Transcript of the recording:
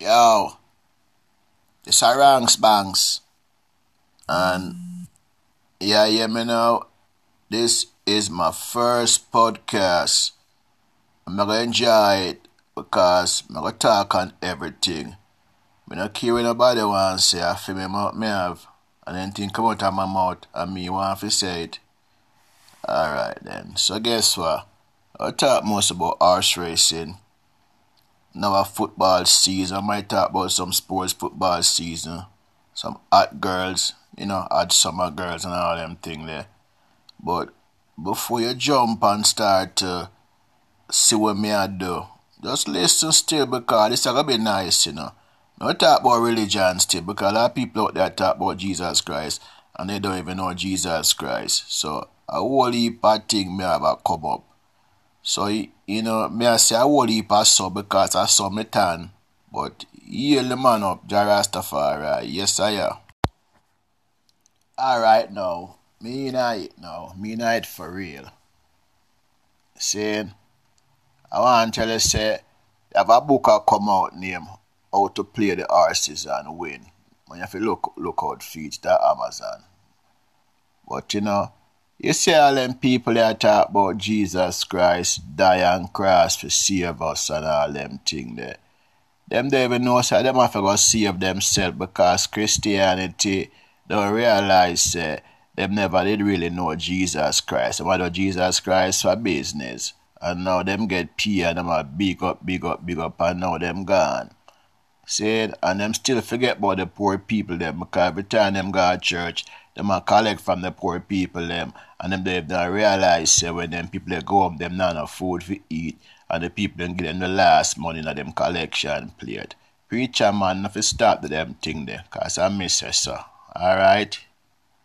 Yo, it's a Ranks Banks. And yeah, yeah, me now. This is my first podcast. I'm gonna enjoy it because I'm gonna talk on everything. Me not care what nobody want to say. I feel me mouth me have. And anything come out of my mouth and me want to say it. Alright then. So guess what? I talk most about horse racing now a football season. I might talk about some sports football season. Some hot girls, you know, hot summer girls and all them thing there. But before you jump and start to see what me I do, just listen still because is gonna be nice, you know. No talk about religion still because a lot of people out there talk about Jesus Christ and they don't even know Jesus Christ. So a whole heap of thing may have come up. So, you know, me I say I heap of so because I saw me tan. But heal the man up, Jah Rastafari. Yes, I am. Alright now. Me it now. Me it for real. Saying, I want to tell you, say, have a book I come out named How to Play the Horses and Win. When you have to look, look out for that Amazon. But, you know, you see all them people that talk about Jesus Christ die on cross for save us and all them thing there. Them don't even know so them have to go save themselves because Christianity don't realize uh, them never did really know Jesus Christ. Them know Jesus Christ for business. And now them get pay and them are big up, big up, big up and now them gone. See, and them still forget about the poor people them because every time them go to church, them a collect from the poor people them and them they don't realize say when them people they go home them not enough food to eat and the people then give them the last money in them collection plate. Preacher man if start the them thing there cause I miss her so. Alright?